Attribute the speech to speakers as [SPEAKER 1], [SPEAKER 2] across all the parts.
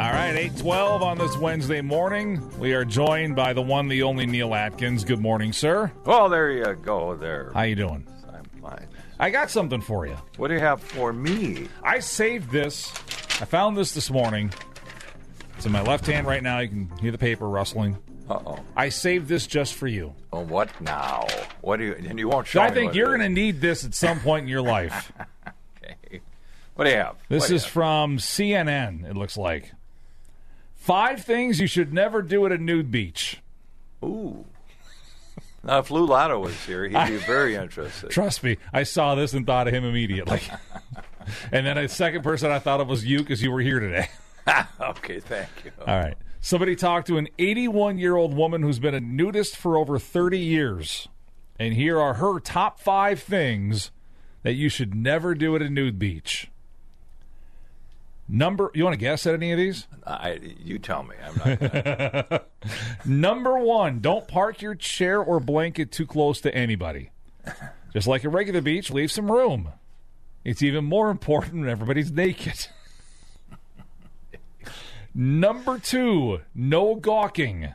[SPEAKER 1] All right, 812 on this Wednesday morning. We are joined by the one, the only Neill Atkins. Good morning, sir.
[SPEAKER 2] Well, there you go. There.
[SPEAKER 1] How you doing?
[SPEAKER 2] I'm fine.
[SPEAKER 1] I got something for you.
[SPEAKER 2] What do you have for me?
[SPEAKER 1] I saved this. I found this this morning. It's in my left hand right now. You can hear the paper rustling.
[SPEAKER 2] Uh oh.
[SPEAKER 1] I saved this just for you.
[SPEAKER 2] Oh, what now? What do you? And you won't show
[SPEAKER 1] I think you're going to need this at some point in your life.
[SPEAKER 2] Okay. What do you have?
[SPEAKER 1] This
[SPEAKER 2] What
[SPEAKER 1] is
[SPEAKER 2] have?
[SPEAKER 1] from CNN, it looks like. Five things you should never do at a nude beach.
[SPEAKER 2] Ooh. Now, if Lew Latto was here, he'd be very interested.
[SPEAKER 1] Trust me, I saw this and thought of him immediately. and then a second person I thought of was you because you were here today.
[SPEAKER 2] okay, thank you.
[SPEAKER 1] All right. Somebody talked to an 81 year old woman who's been a nudist for over 30 years. And here are her top five things that you should never do at a nude beach. Number, you want to guess at any of these?
[SPEAKER 2] I, you tell me. I'm not. Gonna,
[SPEAKER 1] Number one, don't park your chair or blanket too close to anybody. Just like a regular beach, leave some room. It's even more important when everybody's naked. Number two, no gawking.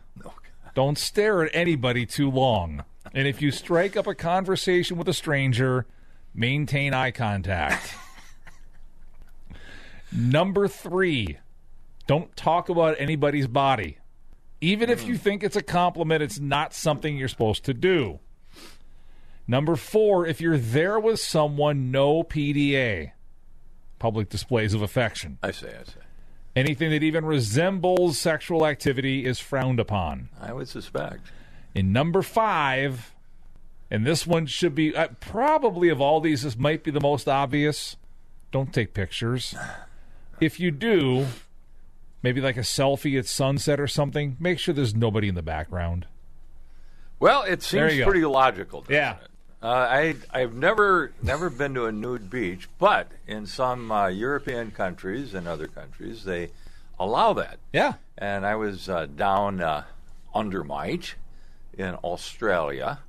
[SPEAKER 1] Don't stare at anybody too long. And if you strike up a conversation with a stranger, maintain eye contact. Number three, don't talk about anybody's body. Even if you think it's a compliment, it's not something you're supposed to do. Number four, if you're there with someone, no PDA, public displays of affection.
[SPEAKER 2] I say, I say.
[SPEAKER 1] Anything that even resembles sexual activity is frowned upon.
[SPEAKER 2] I would suspect.
[SPEAKER 1] In number five, and this one should be uh, probably of all these, this might be the most obvious. Don't take pictures. If you do, maybe like a selfie at sunset or something, make sure there's nobody in the background.
[SPEAKER 2] Well, it seems pretty logical. doesn't
[SPEAKER 1] Yeah.
[SPEAKER 2] it? Uh, I I've never never been to a nude beach, but in some uh, European countries and other countries they allow that.
[SPEAKER 1] Yeah.
[SPEAKER 2] And I was uh, down uh, under Might in Australia,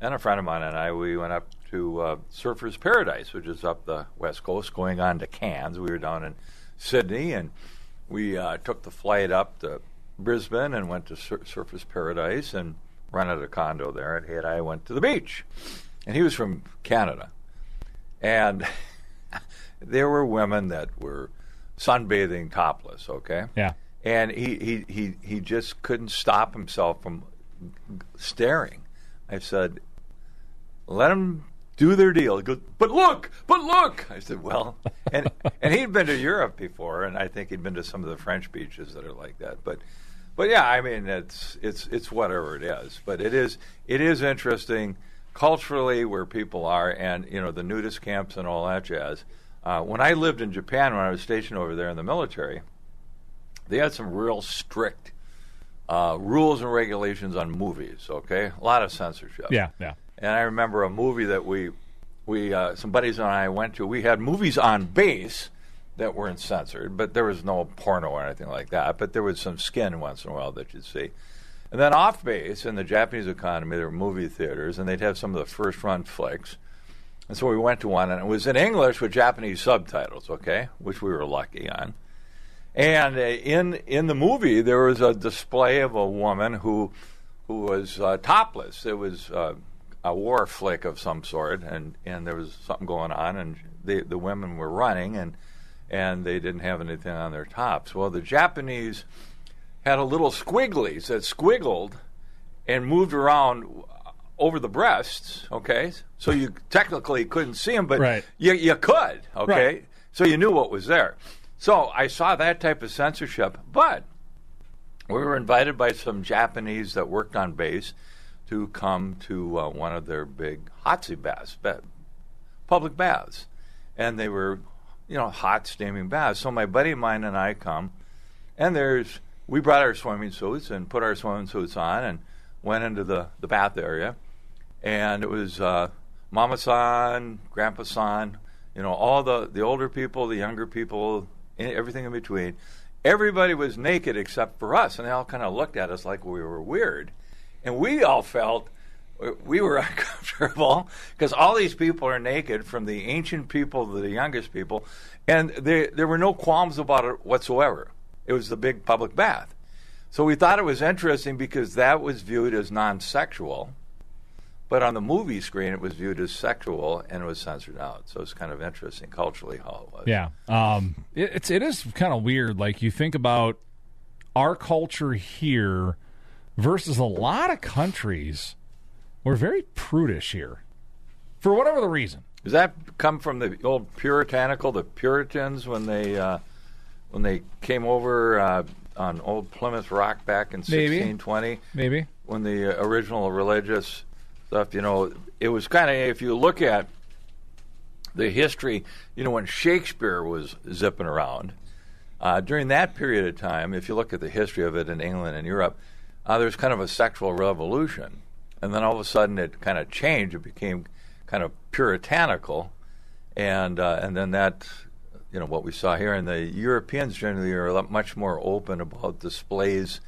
[SPEAKER 2] and a friend of mine and I we went up to uh, Surfers Paradise, which is up the west coast, going on to Cairns. We were down in Sydney, and we uh, took the flight up to Brisbane and went to Sur- Surfers Paradise and rented a condo there. And he and I went to the beach, and he was from Canada, and there were women that were sunbathing topless. Okay,
[SPEAKER 1] Yeah.
[SPEAKER 2] and he, he, he, he just couldn't stop himself from staring. I said, let them do their deal. He goes, but look, but look. I said, well, and, and he'd been to Europe before, and I think he'd been to some of the French beaches that are like that. But, but yeah, I mean, it's, it's, it's whatever it is. But it is, it is interesting culturally where people are and, you know, the nudist camps and all that jazz. Uh, when I lived in Japan, when I was stationed over there in the military, they had some real strict uh, rules and regulations on movies. Okay, a lot of censorship.
[SPEAKER 1] Yeah. Yeah.
[SPEAKER 2] And I remember a movie that we, we uh, some buddies and I went to. We had movies on base that weren't censored, but there was no porno or anything like that. But there was some skin once in a while that you'd see. And then off base in the Japanese economy, there were movie theaters, and they'd have some of the first run flicks. And so we went to one, and it was in English with Japanese subtitles, okay, which we were lucky on. And uh, in in the movie, there was a display of a woman who who was uh, topless. It was uh, a war flick of some sort, and, and there was something going on, and the the women were running, and and they didn't have anything on their tops. Well, the Japanese had a little squigglies that squiggled and moved around over the breasts. Okay, so you technically couldn't see them, but
[SPEAKER 1] Right.
[SPEAKER 2] you you could. Okay,
[SPEAKER 1] Right.
[SPEAKER 2] so you knew what was there. So I saw that type of censorship, but we were invited by some Japanese that worked on base to come to uh, one of their big hotzi baths, ba- public baths, and they were, you know, hot steaming baths. So my buddy of mine and I come, and there's we brought our swimming suits and put our swimming suits on and went into the the bath area, and it was uh, Mama San, Grandpa San, you know, all the the older people, the younger people, everything in between. Everybody was naked except for us, and they all kind of looked at us like we were weird, and we all felt we were uncomfortable because all these people are naked, from the ancient people to the youngest people, and there there were no qualms about it whatsoever. It was the big public bath. So we thought it was interesting because that was viewed as non-sexual, but on the movie screen it was viewed as sexual and it was censored out. So it's kind of interesting culturally how it was.
[SPEAKER 1] Yeah, um, it, it's it is kind of weird. Like you think about our culture here versus a lot of countries. We're very prudish here, for whatever the reason.
[SPEAKER 2] Does that come from the old puritanical, the Puritans when they uh, when they came over uh, on old Plymouth Rock back in
[SPEAKER 1] Maybe.
[SPEAKER 2] 1620?
[SPEAKER 1] Maybe.
[SPEAKER 2] when the uh, original religious stuff, you know, it was kind of if you look at the history, you know, when Shakespeare was zipping around uh, during that period of time, if you look at the history of it in England and Europe, uh, there was kind of a sexual revolution, and then all of a sudden it kind of changed. It became kind of puritanical, and uh, and then that. You know what we saw here, and the Europeans generally are much more open about displays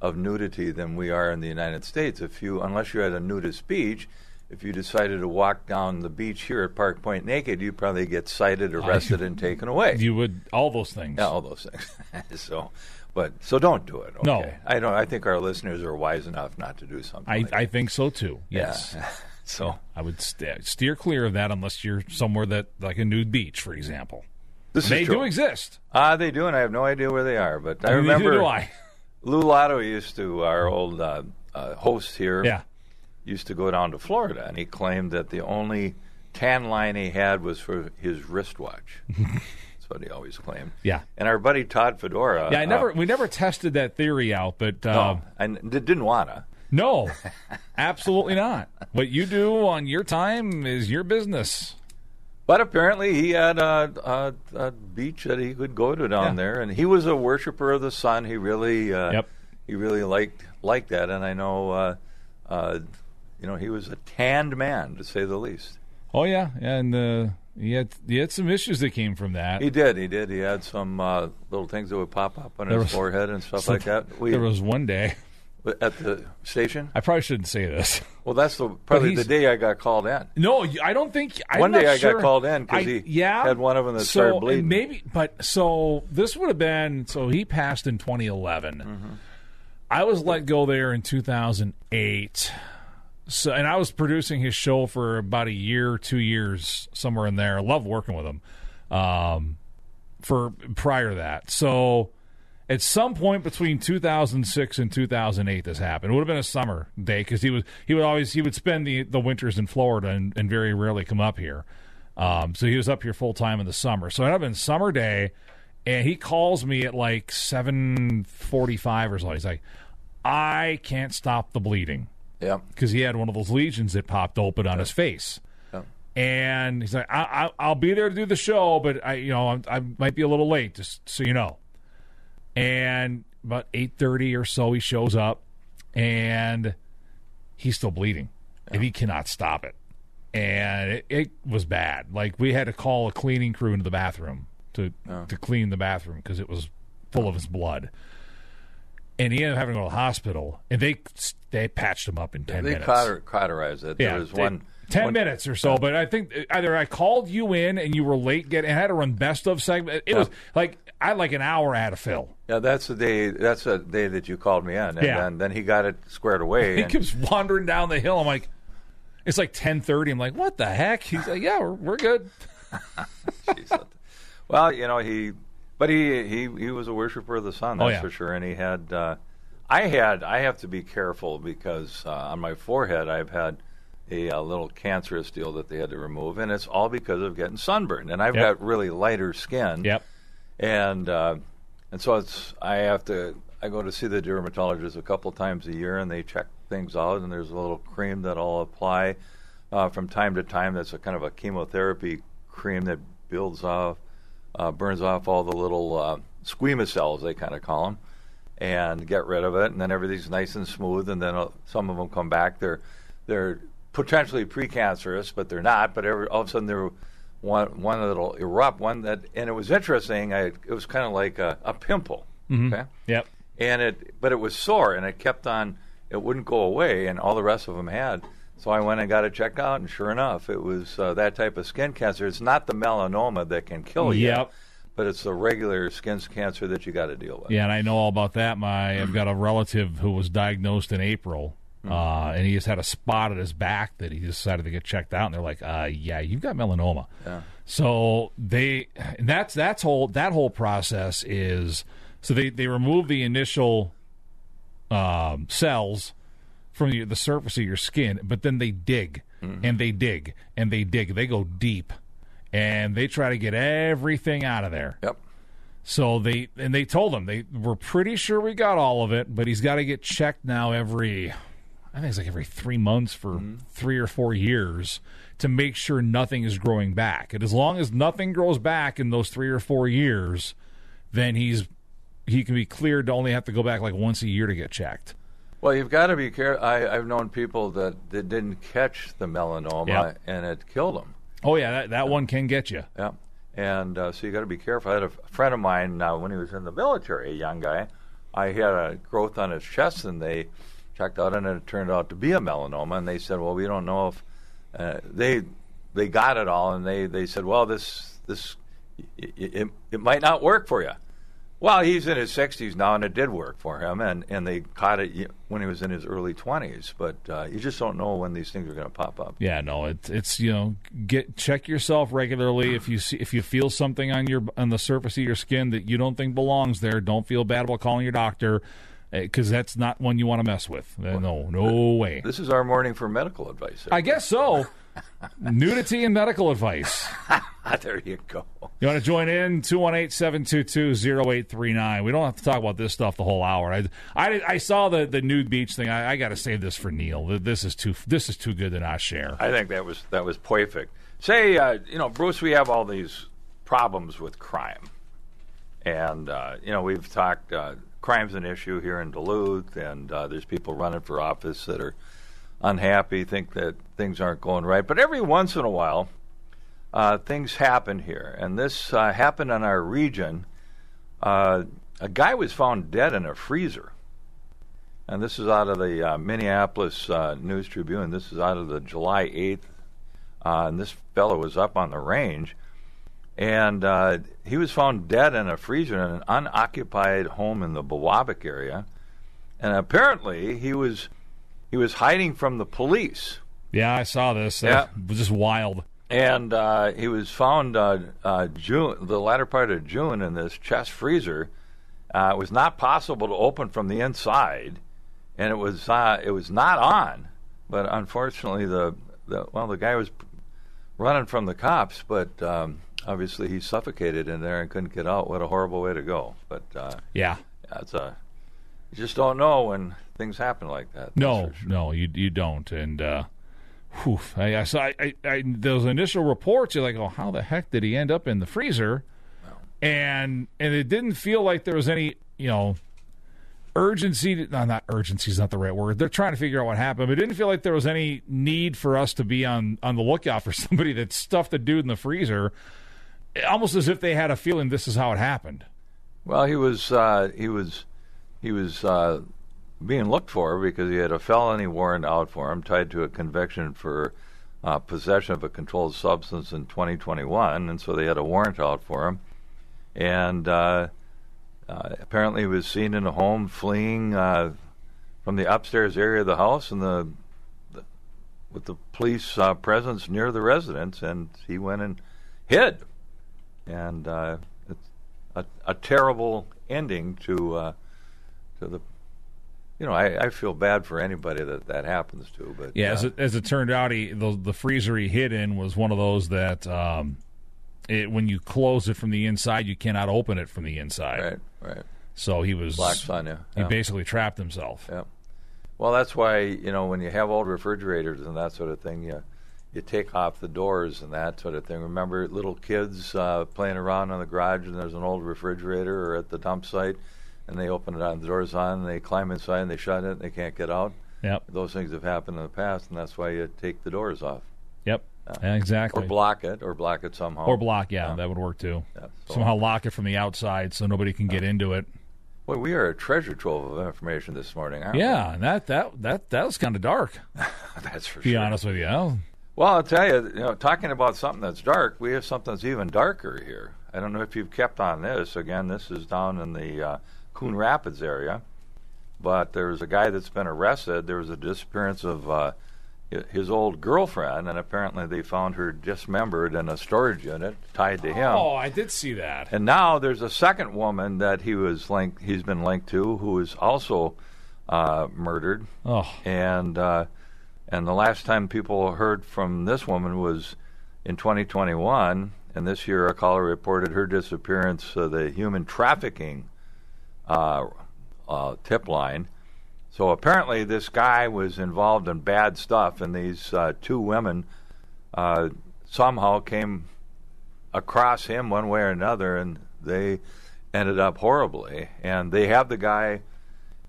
[SPEAKER 2] of nudity than we are in the United States. If you, unless you're at a nudist beach, if you decided to walk down the beach here at Park Point naked, you'd probably get cited, arrested, and taken away.
[SPEAKER 1] You would all those things.
[SPEAKER 2] yeah, all those things. so, but so don't do it. Okay?
[SPEAKER 1] No.
[SPEAKER 2] I don't. I think our listeners are wise enough not to do something.
[SPEAKER 1] I,
[SPEAKER 2] like
[SPEAKER 1] I think so too. Yes.
[SPEAKER 2] Yeah. so
[SPEAKER 1] I would st- steer clear of that unless you're somewhere that, like a nude beach, for example.
[SPEAKER 2] this
[SPEAKER 1] They do exist.
[SPEAKER 2] Ah, they do, and I have no idea where they are. But I remember
[SPEAKER 1] do I.
[SPEAKER 2] Lew Latto used to our old uh, uh, host here.
[SPEAKER 1] Yeah.
[SPEAKER 2] used to go down to Florida, and he claimed that the only tan line he had was for his wristwatch. What he always claimed.
[SPEAKER 1] Yeah.
[SPEAKER 2] And our buddy Todd Fedora.
[SPEAKER 1] Yeah, I never
[SPEAKER 2] Uh,
[SPEAKER 1] we never tested that theory out, but uh,
[SPEAKER 2] no, and d- didn't wanna.
[SPEAKER 1] no, absolutely not. What you do on your time is your business.
[SPEAKER 2] But apparently, he had a, a, a beach that he could go to down
[SPEAKER 1] Yeah.
[SPEAKER 2] there, and he was a worshiper of the sun. He really, uh,
[SPEAKER 1] Yep.
[SPEAKER 2] he really liked liked that. And I know, uh, uh, you know, he was a tanned man to say the least.
[SPEAKER 1] Oh yeah, and uh, he had he had some issues that came from that.
[SPEAKER 2] He did. He did. He had some uh, little things that would pop up on
[SPEAKER 1] There
[SPEAKER 2] his
[SPEAKER 1] was-
[SPEAKER 2] forehead and stuff like that. We
[SPEAKER 1] there was one day.
[SPEAKER 2] at the station.
[SPEAKER 1] I probably shouldn't say this.
[SPEAKER 2] Well, that's the probably the day I got called in.
[SPEAKER 1] No, I don't think. I'm
[SPEAKER 2] One day I
[SPEAKER 1] sure.
[SPEAKER 2] got called in because he
[SPEAKER 1] yeah
[SPEAKER 2] had one of them that
[SPEAKER 1] so
[SPEAKER 2] started bleeding.
[SPEAKER 1] maybe, but so this would have been so he passed in 2011.
[SPEAKER 2] Mm-hmm.
[SPEAKER 1] I was let go there in 2008. So and I was producing his show for about a year, two years, somewhere in there. I love working with him. Um, for prior to that, so at some point between 2006 and 2008 this happened. It would have been a summer day because he was he would always he would spend the, the winters in florida and, and very rarely come up here. Um, so he was up here full time in the summer. So it would have been summer day and he calls me at like 7.45 or so. He's like i can't stop the bleeding
[SPEAKER 2] yeah.
[SPEAKER 1] because he had one of those lesions that popped open on his face.
[SPEAKER 2] Yeah.
[SPEAKER 1] and he's like I, I, i'll be there to do the show but i you know I'm, i might be a little late just so you know. And about 8.30 or so he shows up and he's still bleeding and he cannot stop it. And it, it was bad. Like we had to call a cleaning crew into the bathroom to to clean the bathroom because it was full of his blood and he ended up having to go to the hospital and they they patched him up in 10
[SPEAKER 2] They
[SPEAKER 1] minutes
[SPEAKER 2] cauter- cauterized it.
[SPEAKER 1] yeah,
[SPEAKER 2] there was
[SPEAKER 1] they-
[SPEAKER 2] one.
[SPEAKER 1] ten
[SPEAKER 2] one-
[SPEAKER 1] minutes or so. But I think either I called you in and you were late getting. I had to run best of segment. It was like I had like an hour out of fill.
[SPEAKER 2] Yeah, that's the day. That's the day that you called me in, and
[SPEAKER 1] Yeah.
[SPEAKER 2] then, then he got it squared away.
[SPEAKER 1] He
[SPEAKER 2] and-
[SPEAKER 1] keeps wandering down the hill. I'm like, it's like ten thirty. I'm like, what the heck? He's like, yeah, we're, we're good.
[SPEAKER 2] Well, you know he, but he he he was a worshiper of the sun.
[SPEAKER 1] Oh,
[SPEAKER 2] That's
[SPEAKER 1] yeah.
[SPEAKER 2] for sure. And he had, uh, I had, I have to be careful because uh, on my forehead I've had a, uh little cancerous deal that they had to remove, and it's all because of getting sunburned. And I've
[SPEAKER 1] Yep.
[SPEAKER 2] got really lighter skin.
[SPEAKER 1] Yep.
[SPEAKER 2] and uh, and so it's I have to I go to see the dermatologist a couple times a year, and they check things out, and there's a little cream that I'll apply uh, from time to time. That's a kind of a chemotherapy cream that builds off, uh, burns off all the little uh, squamous cells they kind of call them, and get rid of it, and then everything's nice and smooth, and then uh, some of them come back. They're they're potentially precancerous, but they're not. But every, all of a sudden they're one one that'll erupt, one that, and it was interesting. I it was kind of like a, a pimple, okay,
[SPEAKER 1] Yep.
[SPEAKER 2] and it but it was sore, and it kept on. It wouldn't go away, and all the rest of them had. So I went and got it checked out, and sure enough, it was uh, that type of skin cancer. It's not the melanoma that can kill you,
[SPEAKER 1] Yep.
[SPEAKER 2] but it's the regular skin cancer that you got to deal with.
[SPEAKER 1] Yeah, and I know all about that. My I've got a relative who was diagnosed in April,
[SPEAKER 2] Hmm.
[SPEAKER 1] uh, and he just had a spot at his back that he decided to get checked out, and they're like, uh, "Yeah, you've got melanoma."
[SPEAKER 2] Yeah.
[SPEAKER 1] So they and that's that's whole that whole process is so they they remove the initial um, cells from the, the surface of your skin, but then they dig mm-hmm. and they dig and they dig. They go deep and they try to get everything out of there.
[SPEAKER 2] Yep.
[SPEAKER 1] So they and they told him they were pretty sure we got all of it, but he's got to get checked now every I think it's like every 3 months for mm-hmm. 3 or 4 years to make sure nothing is growing back. And as long as nothing grows back in those 3 or 4 years, then he's he can be cleared to only have to go back like once a year to get checked.
[SPEAKER 2] Well, you've got to be careful. I've known people that, that didn't catch the melanoma
[SPEAKER 1] Yep.
[SPEAKER 2] and it killed them.
[SPEAKER 1] Oh yeah, that, that one can get you.
[SPEAKER 2] Yeah, and uh, so you got to be careful. I had a friend of mine uh, when he was in the military, a young guy. I had a growth on his chest, and they checked out, and it turned out to be a melanoma. And they said, "Well, we don't know if uh, they they got it all." And they they said, "Well, this this it, it, it might not work for you." Well, he's in his 60s now, and it did work for him, and, and they caught it when he was in his early 20s. But uh, you just don't know when these things are going to pop up.
[SPEAKER 1] Yeah, no, it's it's you know get check yourself regularly if you see if you feel something on your on the surface of your skin that you don't think belongs there. Don't feel bad about calling your doctor because that's not one you want to mess with. Uh, no, no way.
[SPEAKER 2] This is our morning for medical advice.
[SPEAKER 1] I guess so. Nudity and medical advice.
[SPEAKER 2] there you go.
[SPEAKER 1] You want to join in? 218 722 0839. We don't have to talk about this stuff the whole hour. I, I, I saw the, the nude beach thing. I, I got to save this for Neill. This is too this is too good to not share.
[SPEAKER 2] I think that was that was perfect. Say, uh, you know, Bruce, we have all these problems with crime, and uh, you know, we've talked. Uh, crime's an issue here in Duluth, and uh, there's people running for office that are unhappy, think that things aren't going right. But every once in a while, uh, things happen here, and this uh, happened in our region. Uh, a guy was found dead in a freezer. And this is out of the uh, Minneapolis uh, News Tribune. This is out of the July 8th. Uh, and this fellow was up on the range. And he was found dead in a freezer in an unoccupied home in the Biwabik area. And apparently he was he was hiding from the police.
[SPEAKER 1] Yeah, I saw this.
[SPEAKER 2] Yeah.
[SPEAKER 1] That was just wild.
[SPEAKER 2] And uh, he was found uh, uh, June, the latter part of June, in this chest freezer. Uh, it was not possible to open from the inside, and it was uh, it was not on. But unfortunately, the, the well, the guy was running from the cops, but um, obviously he suffocated in there and couldn't get out. What a horrible way to go! But uh,
[SPEAKER 1] Yeah.
[SPEAKER 2] that's a you just don't know when things happen like that.
[SPEAKER 1] No,
[SPEAKER 2] sure.
[SPEAKER 1] no, you you don't. And uh, whew, I, I saw I, I, those initial reports. You're like, oh, how the heck did he end up in the freezer? And and it didn't feel like there was any, you know, urgency. To, no, not urgency is not the right word. They're trying to figure out what happened, but it didn't feel like there was any need for us to be on on the lookout for somebody that stuffed a dude in the freezer. Almost as if they had a feeling this is how it happened.
[SPEAKER 2] Well, he was uh, he was he was uh, being looked for because he had a felony warrant out for him, tied to a conviction for uh, possession of a controlled substance in 2021, and so they had a warrant out for him. And uh, uh, apparently, he was seen in a home fleeing uh, from the upstairs area of the house, and the, the with the police uh, presence near the residence, and he went and hid. And it's a, a terrible ending to to the. You know, I, I feel bad for anybody that that happens to, but
[SPEAKER 1] Yeah,
[SPEAKER 2] uh,
[SPEAKER 1] as it, as it turned out, he the, the freezer he hid in was one of those that um, it, when you close it from the inside, you cannot open it from the inside.
[SPEAKER 2] right, right,
[SPEAKER 1] So he was
[SPEAKER 2] on you.
[SPEAKER 1] he
[SPEAKER 2] Yeah.
[SPEAKER 1] basically trapped himself.
[SPEAKER 2] Yeah. Well, that's why you know when you have old refrigerators and that sort of thing, you you take off the doors and that sort of thing. Remember little kids uh, playing around in the garage and there's an old refrigerator or at the dump site, and they open it on the doors on and they climb inside and they shut it and they can't get out.
[SPEAKER 1] Yep,
[SPEAKER 2] Those things have happened in the past, and that's why you take the doors off
[SPEAKER 1] yep, Yeah, exactly.
[SPEAKER 2] or block it or block it somehow.
[SPEAKER 1] Or block, yeah, that would work too.
[SPEAKER 2] Yeah, so-
[SPEAKER 1] Somehow lock it from the outside so nobody can get into it.
[SPEAKER 2] Well, we are a treasure trove of information this morning, aren't
[SPEAKER 1] Yeah, and that that that that was kind of dark.
[SPEAKER 2] that's for
[SPEAKER 1] To be
[SPEAKER 2] sure.
[SPEAKER 1] honest with you, Oh,
[SPEAKER 2] Well, I'll tell you, you know, talking about something that's dark, we have something that's even darker here. I don't know if you've kept on this. Again, this is down in the uh, Coon Rapids area. But there's a guy that's been arrested. There was a disappearance of uh, his old girlfriend, and apparently they found her dismembered in a storage unit tied to him.
[SPEAKER 1] Oh, I did see that.
[SPEAKER 2] And now there's a second woman that he was linked. He's been linked to, who is also uh, murdered.
[SPEAKER 1] Oh,
[SPEAKER 2] And uh, and the last time people heard from this woman was in 2021. And this year, a caller reported her disappearance. Uh, the human trafficking uh, uh, tip line. So apparently, this guy was involved in bad stuff, and these uh, two women uh, somehow came across him one way or another, and they ended up horribly. And they have the guy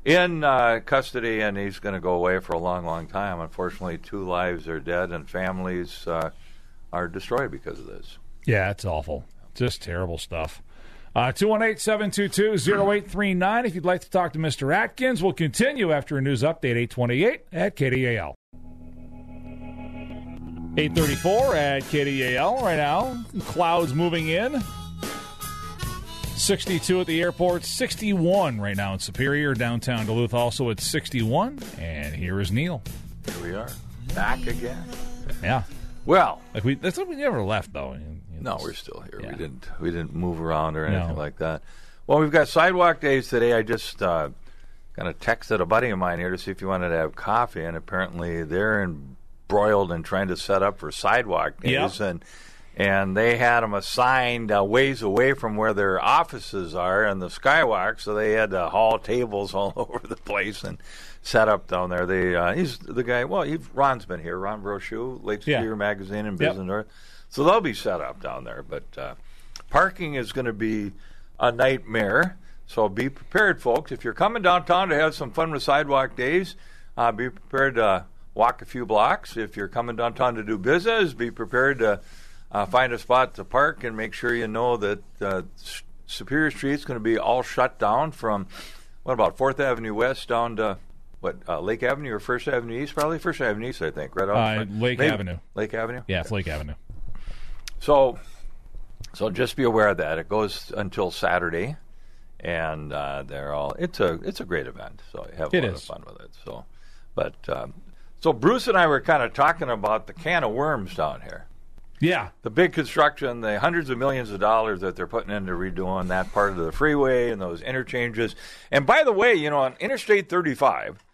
[SPEAKER 2] in uh, custody, and he's going to go away for a long, long time. Unfortunately, two lives are dead, and families uh, are destroyed because of this.
[SPEAKER 1] yeah, it's awful. Just terrible stuff. Uh, 218 722 0839. If you'd like to talk to Mr. Atkins, we'll continue after a news update, 828 at KDAL. 834 at KDAL right now. Clouds moving in. 62 at the airport, 61 right now in Superior, downtown Duluth also at 61. And here is Neill.
[SPEAKER 2] Here we are, back again.
[SPEAKER 1] Yeah.
[SPEAKER 2] Well,
[SPEAKER 1] Like we that's we never left though.
[SPEAKER 2] no, we're still here.
[SPEAKER 1] Yeah.
[SPEAKER 2] We didn't we didn't move around or anything
[SPEAKER 1] No.
[SPEAKER 2] like that. Well, we've got sidewalk days today. I just uh, kind of texted a buddy of mine here to see if he wanted to have coffee, and apparently they're embroiled in trying to set up for sidewalk days,
[SPEAKER 1] Yep.
[SPEAKER 2] and and they had them assigned uh, ways away from where their offices are in the skywalk, so they had to haul tables all over the place and set up down there. They uh, he's the guy. Well, Ron's been here. Ron Brochu, Lake
[SPEAKER 1] Yeah.
[SPEAKER 2] Superior Magazine and
[SPEAKER 1] Yep.
[SPEAKER 2] Business North. So they'll be set up down there, but uh, parking is going to be a nightmare. So be prepared, folks. If you're coming downtown to have some fun with sidewalk days, uh, be prepared to walk a few blocks. If you're coming downtown to do business, be prepared to uh, find a spot to park and make sure you know that uh, Superior Street's going to be all shut down from what about Fourth Avenue West down to what uh, Lake Avenue or First Avenue East? Probably First Avenue East, I think. Right off
[SPEAKER 1] Uh. Lake
[SPEAKER 2] Maybe-
[SPEAKER 1] Avenue.
[SPEAKER 2] Lake Avenue.
[SPEAKER 1] Yeah, it's Lake Avenue.
[SPEAKER 2] So, so just be aware of that. It goes until Saturday, and uh, they're all. It's a it's a great event. So have a
[SPEAKER 1] It
[SPEAKER 2] lot
[SPEAKER 1] is.
[SPEAKER 2] of fun with it. So, but um, so Bruce and I were kind of talking about the can of worms down here.
[SPEAKER 1] Yeah.
[SPEAKER 2] The big construction, the hundreds of millions of dollars that they're putting into redoing that part of the freeway and those interchanges. And by the way, you know, on Interstate 35,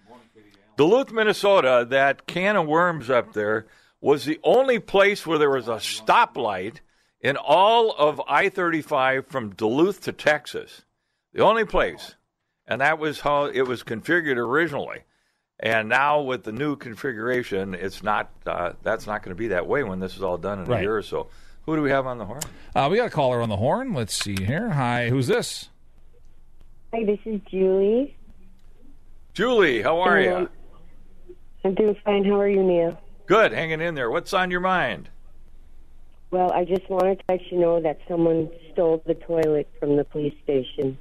[SPEAKER 2] Duluth, Minnesota, that can of worms up there was the only place where there was a stoplight in all of I 35 from Duluth to Texas. The only place. And that was how it was configured originally. And now with the new configuration, it's not. Uh, that's not going to be that way when this is all done in
[SPEAKER 1] Right.
[SPEAKER 2] a year or so. Who do we have on the horn?
[SPEAKER 1] Uh, we got a caller on the horn. Let's see here. Hi, who's this?
[SPEAKER 3] Hi, this is Julie.
[SPEAKER 2] Julie, how are you?
[SPEAKER 3] I'm doing fine. How are you, Neill?
[SPEAKER 2] Good, hanging in there. What's on your mind?
[SPEAKER 3] Well, I just wanted to let you know that someone stole the toilet from the police station.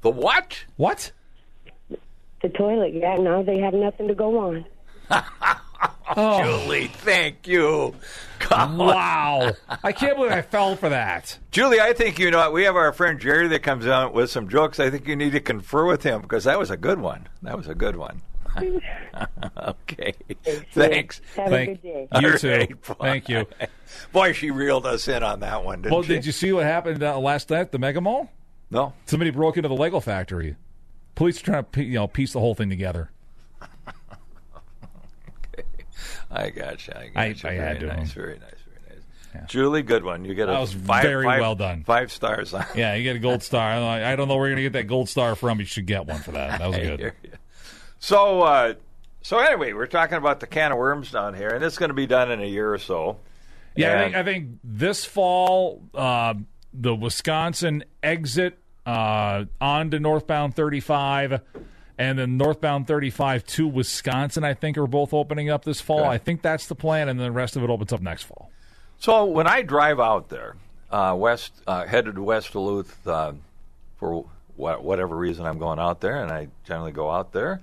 [SPEAKER 2] The what?
[SPEAKER 1] What?
[SPEAKER 3] The toilet, yeah, now they have nothing to go on.
[SPEAKER 1] Oh,
[SPEAKER 2] Julie, thank you. Come
[SPEAKER 1] wow. I can't believe I fell for that.
[SPEAKER 2] Julie, I think you know what, we have our friend Jerry that comes on with some jokes. I think you need to confer with him because that was a good one. That was a good one. okay. Thanks.
[SPEAKER 3] Have
[SPEAKER 1] Thank
[SPEAKER 3] a good day.
[SPEAKER 1] you
[SPEAKER 2] All
[SPEAKER 1] too.
[SPEAKER 2] boy.
[SPEAKER 1] Thank you.
[SPEAKER 2] Boy, she reeled us in on that one, didn't
[SPEAKER 1] Well,
[SPEAKER 2] she?
[SPEAKER 1] did you see what happened uh, last night at the Mega Mall?
[SPEAKER 2] No.
[SPEAKER 1] Somebody broke into the Lego factory. Police are trying to you know piece the whole thing together.
[SPEAKER 2] I got you. I, got
[SPEAKER 1] I-
[SPEAKER 2] you.
[SPEAKER 1] I
[SPEAKER 2] very
[SPEAKER 1] had to.
[SPEAKER 2] nice. Very nice. Very nice. Julie, good one. You get a
[SPEAKER 1] That was
[SPEAKER 2] five,
[SPEAKER 1] very
[SPEAKER 2] five-
[SPEAKER 1] well done.
[SPEAKER 2] Five stars on.
[SPEAKER 1] Yeah, you get a gold star. I I don't know where you're gonna get that gold star from. You should get one for that. That was good.
[SPEAKER 2] So, uh, so anyway, we're talking about the can of worms down here, and it's going to be done in a year or so.
[SPEAKER 1] Yeah, I think, I think this fall, uh, the Wisconsin exit uh, onto northbound 35 and then northbound 35 to Wisconsin, I think, are both opening up this fall. I think that's the plan, and then the rest of it opens up next fall.
[SPEAKER 2] So when I drive out there, uh, west uh, headed to West Duluth uh, for wha- whatever reason I'm going out there, and I generally go out there,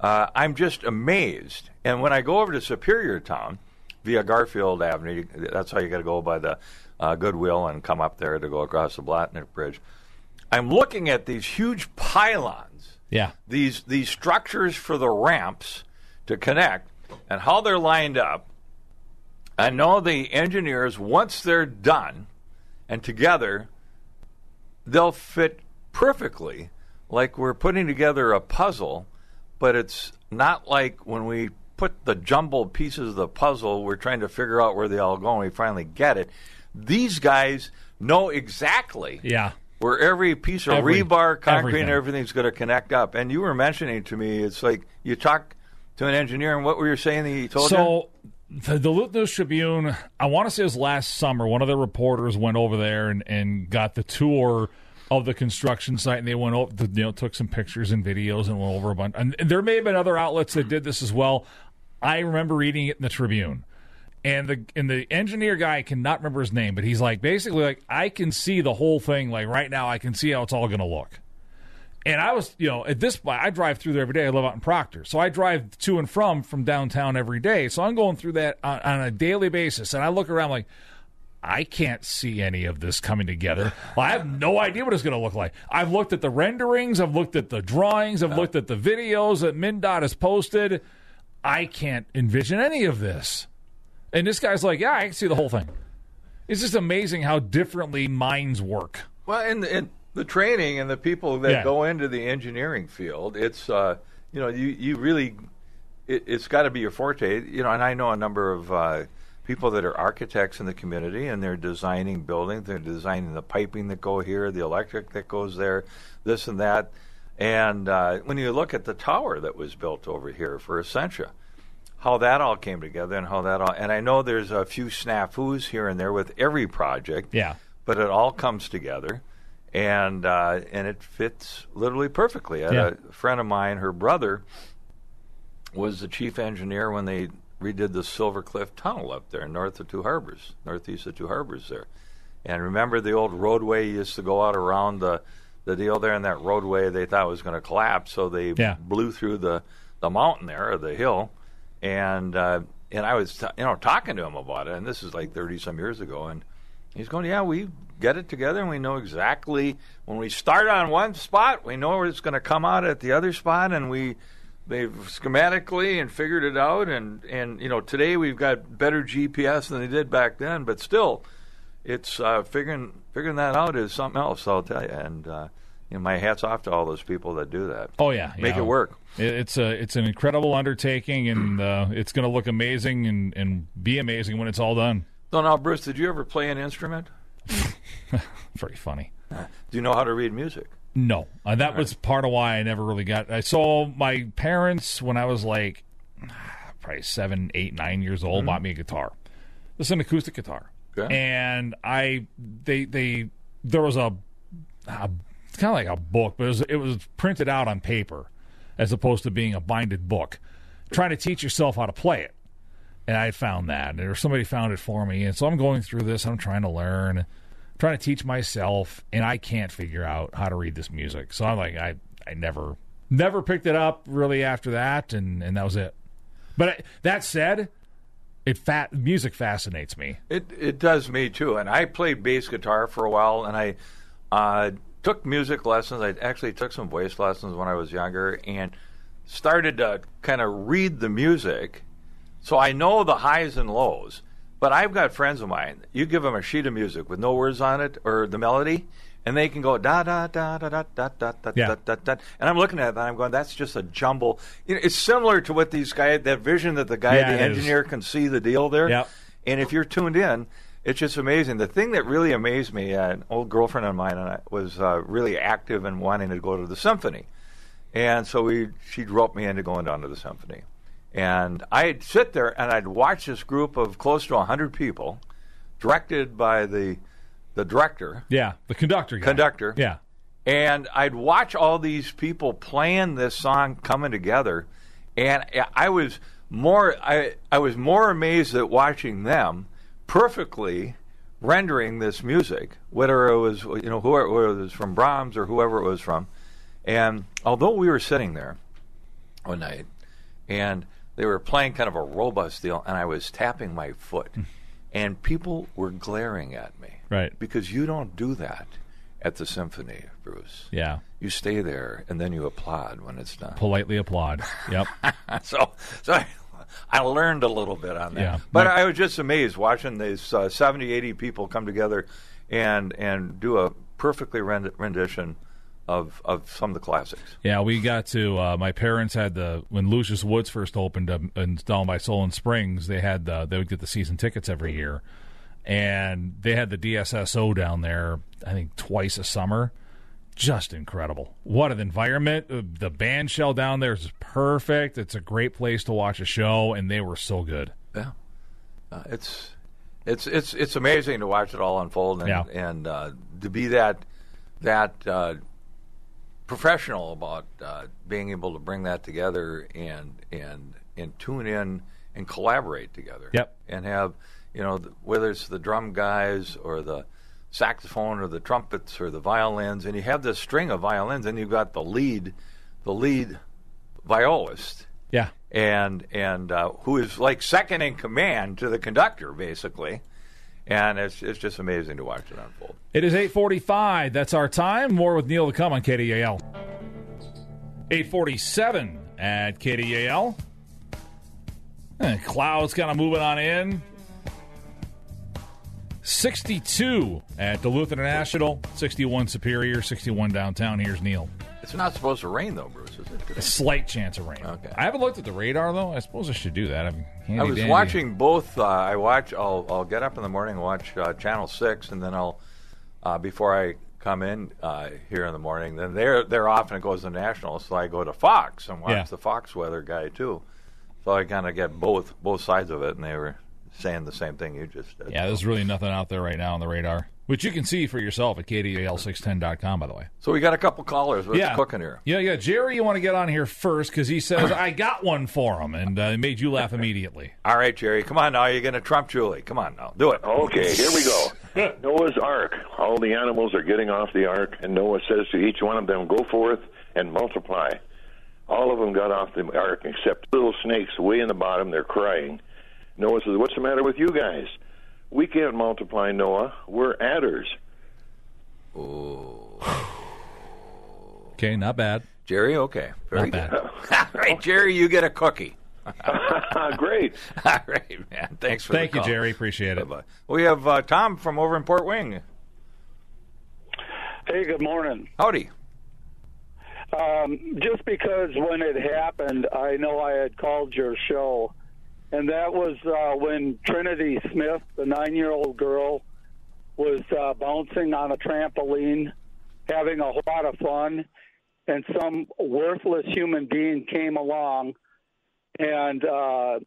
[SPEAKER 2] uh, I'm just amazed. And when I go over to Superior Town, via Garfield Avenue. That's how you got to go by the uh, Goodwill and come up there to go across the Blatnik Bridge. I'm looking at these huge pylons,
[SPEAKER 1] Yeah.
[SPEAKER 2] these these structures for the ramps to connect, and how they're lined up. I know the engineers once they're done and together, they'll fit perfectly, like we're putting together a puzzle. But it's not like when we put the jumbled pieces of the puzzle, we're trying to figure out where they all go, and we finally get it. These guys know exactly
[SPEAKER 1] Yeah.
[SPEAKER 2] Where every piece of
[SPEAKER 1] Every-
[SPEAKER 2] rebar, concrete,
[SPEAKER 1] everything.
[SPEAKER 2] and everything's going to connect up. And you were mentioning to me, it's like you talk to an engineer, and what were you saying that he told you?
[SPEAKER 1] So the Duluth News Tribune, I want to say it was last summer. One of the reporters went over there and, and got the tour of the construction site, and they went over, you know, took some pictures and videos and went over a bunch. And there may have been other outlets that did this as well. I remember reading it in the Tribune. And the and the engineer guy I cannot remember his name, but he's like basically like I can see the whole thing like right now. I can see how it's all going to look. And I was, you know, at this point, I drive through there every day. I live out in Proctor, so I drive to and from from downtown every day. So I'm going through that on, on a daily basis, and I look around like I can't see any of this coming together. Well, I have no idea what it's going to look like. I've looked at the renderings, I've looked at the drawings, I've looked at the videos that MnDOT has posted. I can't envision any of this. And this guy's like, yeah, I can see the whole thing. It's just amazing how differently minds work.
[SPEAKER 2] Well, and, and the training and the people that
[SPEAKER 1] Yeah.
[SPEAKER 2] go into the engineering field, it's uh, you know you you really it, it's got to be your forte. You know, and I know a number of uh, people that are architects in the community, and they're designing buildings. They're designing the piping that go here, the electric that goes there, this and that. And uh, when you look at the tower that was built over here for Essentia, how that all came together and how that all and I know there's a few snafus here and there with every project
[SPEAKER 1] Yeah.
[SPEAKER 2] but it all comes together, and uh, and it fits literally perfectly. I had
[SPEAKER 1] Yeah.
[SPEAKER 2] A friend of mine, her brother, was the chief engineer when they redid the Silver Cliff Tunnel up there north of Two Harbors, northeast of Two Harbors there. And remember the old roadway used to go out around the the deal there, and that roadway they thought was going to collapse, so they
[SPEAKER 1] Yeah.
[SPEAKER 2] blew through the the mountain there or the hill, and uh, and I was t- you know talking to him about it, and this is like thirty some years ago, and he's going, yeah, we get it together, and we know exactly when we start on one spot, we know where it's going to come out at the other spot, and we they've schematically and figured it out, and and you know today we've got better GPS than they did back then, but still, it's uh, figuring figuring that out is something else. I'll tell you, and uh, know, my hats off to all those people that do that.
[SPEAKER 1] Oh yeah,
[SPEAKER 2] make
[SPEAKER 1] yeah.
[SPEAKER 2] it work.
[SPEAKER 1] It's a it's an incredible undertaking, and uh, it's going to look amazing and, and be amazing when it's all done.
[SPEAKER 2] So now, Bruce, did you ever play an instrument?
[SPEAKER 1] Very funny.
[SPEAKER 2] Do you know how to read music?
[SPEAKER 1] No, uh, that was part of why I never really got. I saw my parents when I was like probably seven, eight, nine years old bought me a guitar. This is an acoustic guitar,
[SPEAKER 2] Okay.
[SPEAKER 1] and I they they there was a, a kind of like a book, but it was it was printed out on paper as opposed to being a binded book, trying to teach yourself how to play it. And I found that, or somebody found it for me, and so I'm going through this. I'm trying to learn, trying to teach myself, and I can't figure out how to read this music. So I'm like, I, I never, never picked it up really after that, and and that was it. But I, that said, it fat music fascinates me.
[SPEAKER 2] It it does me too, and I played bass guitar for a while, and I uh, took music lessons. I actually took some voice lessons when I was younger, and started to kind of read the music, so I know the highs and lows. But I've got friends of mine. You give them a sheet of music with no words on it or the melody, and they can go da da da da da da da da da da da. And I'm looking at it, and I'm going, that's just a jumble. You know, it's similar to what these guys, that vision that the guy,
[SPEAKER 1] Yeah,
[SPEAKER 2] the
[SPEAKER 1] it is.
[SPEAKER 2] engineer, can see the deal there.
[SPEAKER 1] Yep.
[SPEAKER 2] And if you're tuned in, it's just amazing. The thing that really amazed me, uh, an old girlfriend of mine and I was uh, really active in wanting to go to the symphony, and so we she roped me into going down to the symphony, and I'd sit there and I'd watch this group of close to hundred people, directed by the the director,
[SPEAKER 1] Yeah, the conductor. Guy.
[SPEAKER 2] Conductor.
[SPEAKER 1] Yeah,
[SPEAKER 2] and I'd watch all these people playing this song coming together, and I was more I I was more amazed at watching them perfectly rendering this music, whether it was you know whoever whether it was from Brahms or whoever it was from, and although we were sitting there one night, and they were playing kind of a robust deal, and I was tapping my foot,
[SPEAKER 1] Hmm.
[SPEAKER 2] and people were glaring at me.
[SPEAKER 1] Right.
[SPEAKER 2] Because you don't do that at the symphony, Bruce.
[SPEAKER 1] Yeah.
[SPEAKER 2] You stay there and then you applaud when it's done.
[SPEAKER 1] Politely applaud. Yep.
[SPEAKER 2] so, so I, learned a little bit on that.
[SPEAKER 1] Yeah.
[SPEAKER 2] But I was just amazed watching these uh, 70, 80 people come together and and do a perfectly rend- rendition of of some of the classics.
[SPEAKER 1] Yeah, we got to. Uh, my parents had the when Lucius Woods first opened up in down by Solon Springs. They had the, they would get the season tickets every year, and they had the DSSO down there. I think twice a summer. Just incredible! What an environment! Uh, The band shell down there is perfect. It's a great place to watch a show, and they were so good.
[SPEAKER 2] Yeah, uh, it's it's it's it's amazing to watch it all unfold and
[SPEAKER 1] Yeah.
[SPEAKER 2] and uh, to be that that uh, professional about uh, being able to bring that together and and and tune in and collaborate together.
[SPEAKER 1] Yep.
[SPEAKER 2] and have you know th- whether it's the drum guys or the saxophone or the trumpets or the violins, and you have this string of violins, and you've got the lead, the lead violist
[SPEAKER 1] Yeah,
[SPEAKER 2] and and uh, who is like second in command to the conductor, basically. And it's it's just amazing to watch it unfold.
[SPEAKER 1] It is 845. That's our time. More with Neill to come on KDAL. 847 at KDAL. Eh, clouds kind of moving on in. 62 at Duluth International, 61 Superior, 61 downtown. Here's Neill.
[SPEAKER 2] It's not supposed to rain though, Bruce, is it?
[SPEAKER 1] A slight chance of rain.
[SPEAKER 2] Okay.
[SPEAKER 1] I haven't looked at the radar though. I suppose I should do that. I'm
[SPEAKER 2] I was
[SPEAKER 1] dandy.
[SPEAKER 2] watching both. Uh, I watch. I'll I'll get up in the morning and watch uh, Channel Six, and then I'll uh, before I come in uh, here in the morning. Then they're they're off and it goes to national, so I go to Fox and watch
[SPEAKER 1] Yeah.
[SPEAKER 2] the Fox weather guy too. So I kind of get both both sides of it, and they were saying the same thing you just did.
[SPEAKER 1] Yeah, there's really nothing out there right now on the radar, which you can see for yourself at KDAL610.com, by the way.
[SPEAKER 2] So we got a couple callers. What's
[SPEAKER 1] yeah.
[SPEAKER 2] cooking here?
[SPEAKER 1] Yeah, yeah. Jerry, you want to get on here first because he says, I got one for him, and uh, it made you laugh immediately.
[SPEAKER 2] All right, Jerry, come on now. You're going to trump Julie. Come on now. Do it.
[SPEAKER 4] Okay, here we go. Noah's Ark. All the animals are getting off the ark, and Noah says to each one of them, Go forth and multiply. All of them got off the ark except little snakes way in the bottom. They're crying. Noah says, What's the matter with you guys? We can't multiply, Noah. We're adders.
[SPEAKER 1] Okay, not bad.
[SPEAKER 2] Jerry, okay. Very
[SPEAKER 1] Not bad.
[SPEAKER 2] good. All right, Jerry, you get a cookie.
[SPEAKER 4] Great.
[SPEAKER 2] All right, man. Thanks for
[SPEAKER 1] Thank
[SPEAKER 2] the
[SPEAKER 1] you,
[SPEAKER 2] call.
[SPEAKER 1] Jerry. Appreciate it.
[SPEAKER 2] Bye-bye. We have uh, Tom from over in Port Wing.
[SPEAKER 5] Hey, good morning.
[SPEAKER 2] Howdy.
[SPEAKER 5] Um, just because when it happened, I know I had called your show, and that was uh, when Trinity Smith, the nine-year-old girl, was uh, bouncing on a trampoline, having a lot of fun, and some worthless human being came along and uh,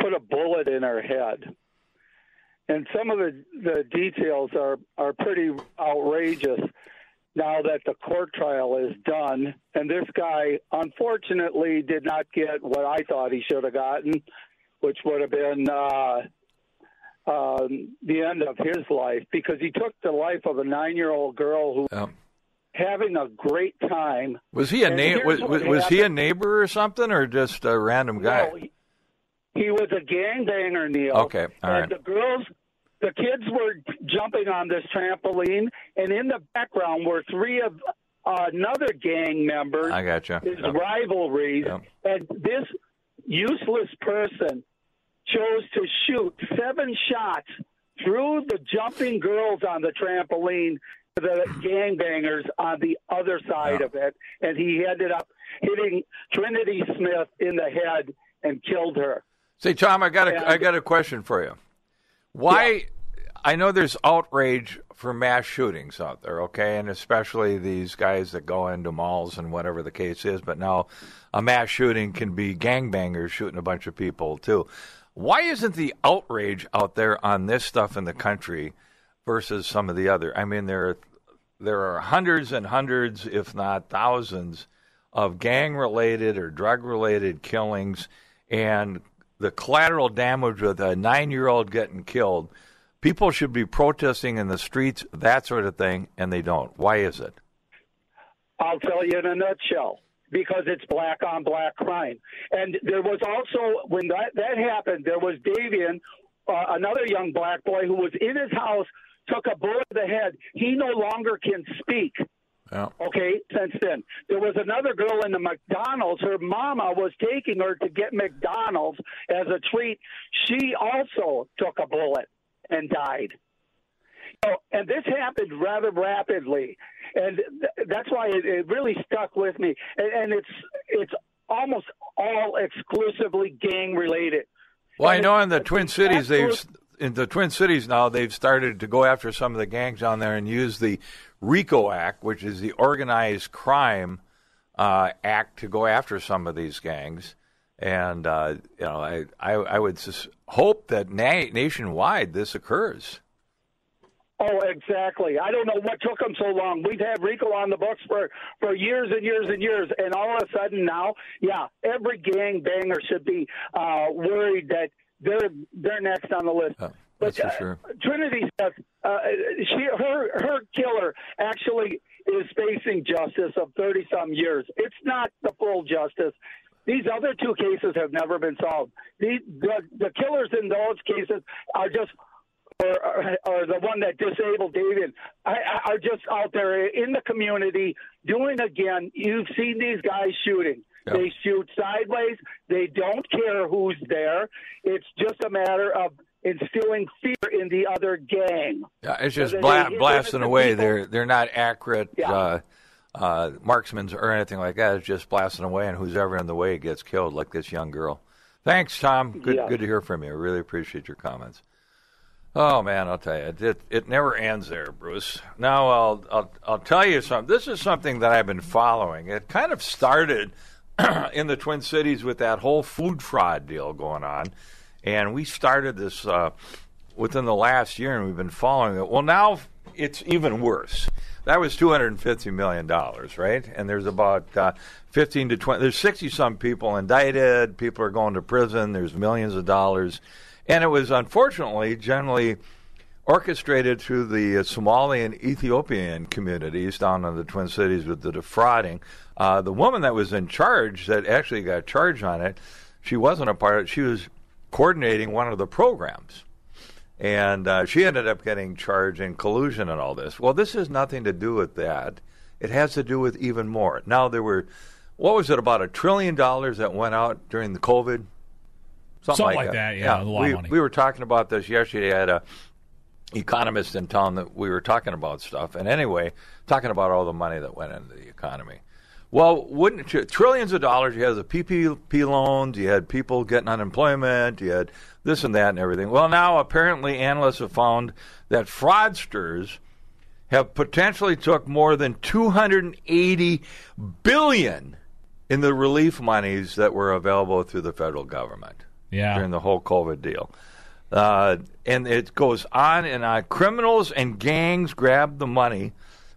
[SPEAKER 5] put a bullet in her head. And some of the, the details are, are pretty outrageous now that the court trial is done. And this guy, unfortunately, did not get what I thought he should have gotten, which would have been uh, um, the end of his life because he took the life of a nine year old girl who
[SPEAKER 2] Um,
[SPEAKER 5] having a great time.
[SPEAKER 2] was he a na- was, was, was he a neighbor or something, or just a random guy?
[SPEAKER 5] No, he, he was a gangbanger, Neill.
[SPEAKER 2] Okay, all
[SPEAKER 5] and
[SPEAKER 2] right.
[SPEAKER 5] the girls, the kids were jumping on this trampoline, and in the background were three of uh, another gang member.
[SPEAKER 2] I gotcha.
[SPEAKER 5] His
[SPEAKER 2] Yep.
[SPEAKER 5] rivalries,
[SPEAKER 2] Yep.
[SPEAKER 5] and this useless person chose to shoot seven shots through the jumping girls on the trampoline to the gangbangers on the other side
[SPEAKER 2] Yeah.
[SPEAKER 5] of it, and he ended up hitting Trinity Smith in the head and killed her.
[SPEAKER 2] Say, Tom, I got a
[SPEAKER 5] And-
[SPEAKER 2] I got a question for you. Why? I know there's outrage for mass shootings out there, okay, and especially these guys that go into malls and whatever the case is. But now, a mass shooting can be gangbangers shooting a bunch of people too. Why isn't the outrage out there on this stuff in the country versus some of the other? I mean, there are, there are hundreds and hundreds, if not thousands, of gang related or drug related killings and the collateral damage with a nine year old getting killed. People should be protesting in the streets, that sort of thing, and they don't. Why is it?
[SPEAKER 5] I'll tell you in a nutshell. Because it's black on black crime. And there was also when that that happened, there was Davian, uh, another young black boy who was in his house, took a bullet to the head. He no longer can speak.
[SPEAKER 2] Yeah.
[SPEAKER 5] Okay, since then. There was another girl in the McDonald's. Her mama was taking her to get McDonald's as a treat. She also took a bullet and died. So, and this happened rather rapidly, and th- that's why it, it really stuck with me. And, and it's it's almost all exclusively gang related.
[SPEAKER 2] Well, I know in the Twin Cities, they've in the Twin Cities now they've started to go after some of the gangs down there and use the RICO Act, which is the Organized Crime uh, Act, to go after some of these gangs. And uh, you know, I I, I would sus- hope that na- nationwide this occurs.
[SPEAKER 5] Oh, exactly. I don't know what took them so long. We've had Rico on the books for for years and years and years, and all of a sudden now, yeah, every gang banger should be uh, worried that they're they're next on the list.
[SPEAKER 2] That's for
[SPEAKER 5] uh,
[SPEAKER 2] sure.
[SPEAKER 5] Trinity Smith, uh, she her her killer actually is facing justice of thirty some years. It's not the full justice. These other two cases have never been solved. The the, the killers in those cases are just or, or, or the one that disabled David are just out there in the community doing again. You've seen these guys shooting. They shoot sideways. They don't care who's there. It's just a matter of instilling fear in the other gang.
[SPEAKER 2] Yeah, it's just bla-
[SPEAKER 5] they-
[SPEAKER 2] blasting away.
[SPEAKER 5] people-
[SPEAKER 2] They're they're not accurate
[SPEAKER 5] Yeah.
[SPEAKER 2] uh, uh, marksmen or anything like that. It's just blasting away, and who's ever in the way gets killed, like this young girl. Thanks, Tom. Good
[SPEAKER 5] Yeah.
[SPEAKER 2] good to hear from you. I really appreciate your comments. Oh man, I'll tell you, it, it never ends there, Bruce. Now I'll I'll I'll tell you something. This is something that I've been following. It kind of started in the Twin Cities with that whole food fraud deal going on, and we started this uh, within the last year, and we've been following it. Well, now it's even worse. That was two hundred and fifty million dollars, right? And there's about uh, fifteen to twenty. There's sixty some people indicted. People are going to prison. There's millions of dollars, and it was unfortunately generally orchestrated through the uh, Somali and Ethiopian communities down in the Twin Cities with the defrauding. Uh, the woman that was in charge, that actually got charged on it, she wasn't a part of it. She was coordinating one of the programs. And uh, she ended up getting charged in collusion and all this. Well, this has nothing to do with that. It has to do with even more. Now, there were, what was it, about a trillion dollars that went out during the COVID?
[SPEAKER 1] Something like that, yeah, a lot of
[SPEAKER 2] we,
[SPEAKER 1] money.
[SPEAKER 2] we were talking about this yesterday. I had a economist in town that we were talking about stuff. And anyway, talking about all the money that went into the economy. Well, wouldn't you, trillions of dollars? You had the PPP loans, you had people getting unemployment, you had this and that and everything. Well, now apparently analysts have found that fraudsters have potentially took more than 280 billion in the relief monies that were available through the federal government
[SPEAKER 1] Yeah.
[SPEAKER 2] during the whole COVID deal. Uh, and it goes on and on. Criminals and gangs grabbed the money,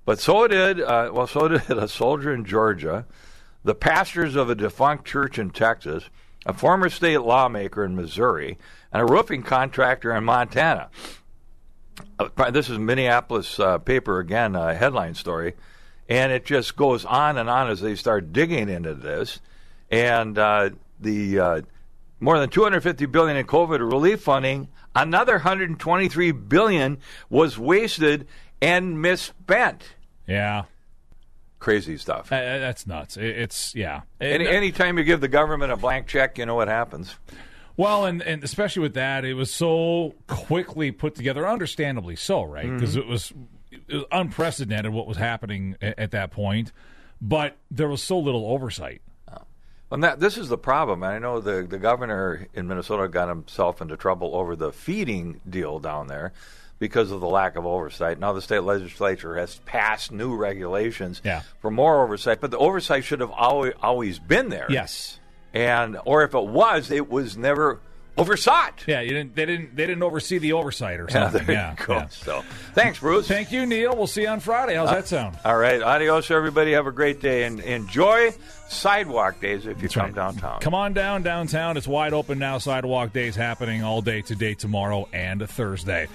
[SPEAKER 2] but so did uh, well, so did a soldier in Georgia, the pastors of a defunct church in Texas, a former state lawmaker in Missouri, and a roofing contractor in Montana. Uh, this is Minneapolis uh, paper again, a headline story, and it just goes on and on as they start digging into this, and uh, the uh, more than 250 billion in COVID relief funding, another 123 billion was wasted and misspent.
[SPEAKER 1] Yeah.
[SPEAKER 2] Crazy stuff.
[SPEAKER 1] Uh, that's nuts. It, it's yeah.
[SPEAKER 2] Any,
[SPEAKER 1] And-
[SPEAKER 2] anytime you give the government a blank check, you know what happens.
[SPEAKER 1] Well, and, and especially with that, it was so quickly put together, understandably so, right? Because it, was, it was unprecedented what was happening at, at that point, but there was so little oversight.
[SPEAKER 2] And that this is the problem. And I know the the governor in Minnesota got himself into trouble over the feeding deal down there because of the lack of oversight. Now the state legislature has passed new regulations
[SPEAKER 1] Yeah.
[SPEAKER 2] for more oversight, but the oversight should have always always been there.
[SPEAKER 1] Yes.
[SPEAKER 2] And or if it was, it was never oversought.
[SPEAKER 1] Yeah, you didn't. They didn't. They didn't oversee the oversight or
[SPEAKER 2] Yeah,
[SPEAKER 1] something. yeah,
[SPEAKER 2] go.
[SPEAKER 1] yeah.
[SPEAKER 2] So, thanks, Bruce.
[SPEAKER 1] Thank you, Neill. We'll see you on Friday. How's that uh, sound?
[SPEAKER 2] All right, adios, everybody. Have a great day and enjoy sidewalk days if you come
[SPEAKER 1] right.
[SPEAKER 2] downtown.
[SPEAKER 1] Come on down downtown. It's wide open now. Sidewalk days happening all day today, tomorrow, and Thursday.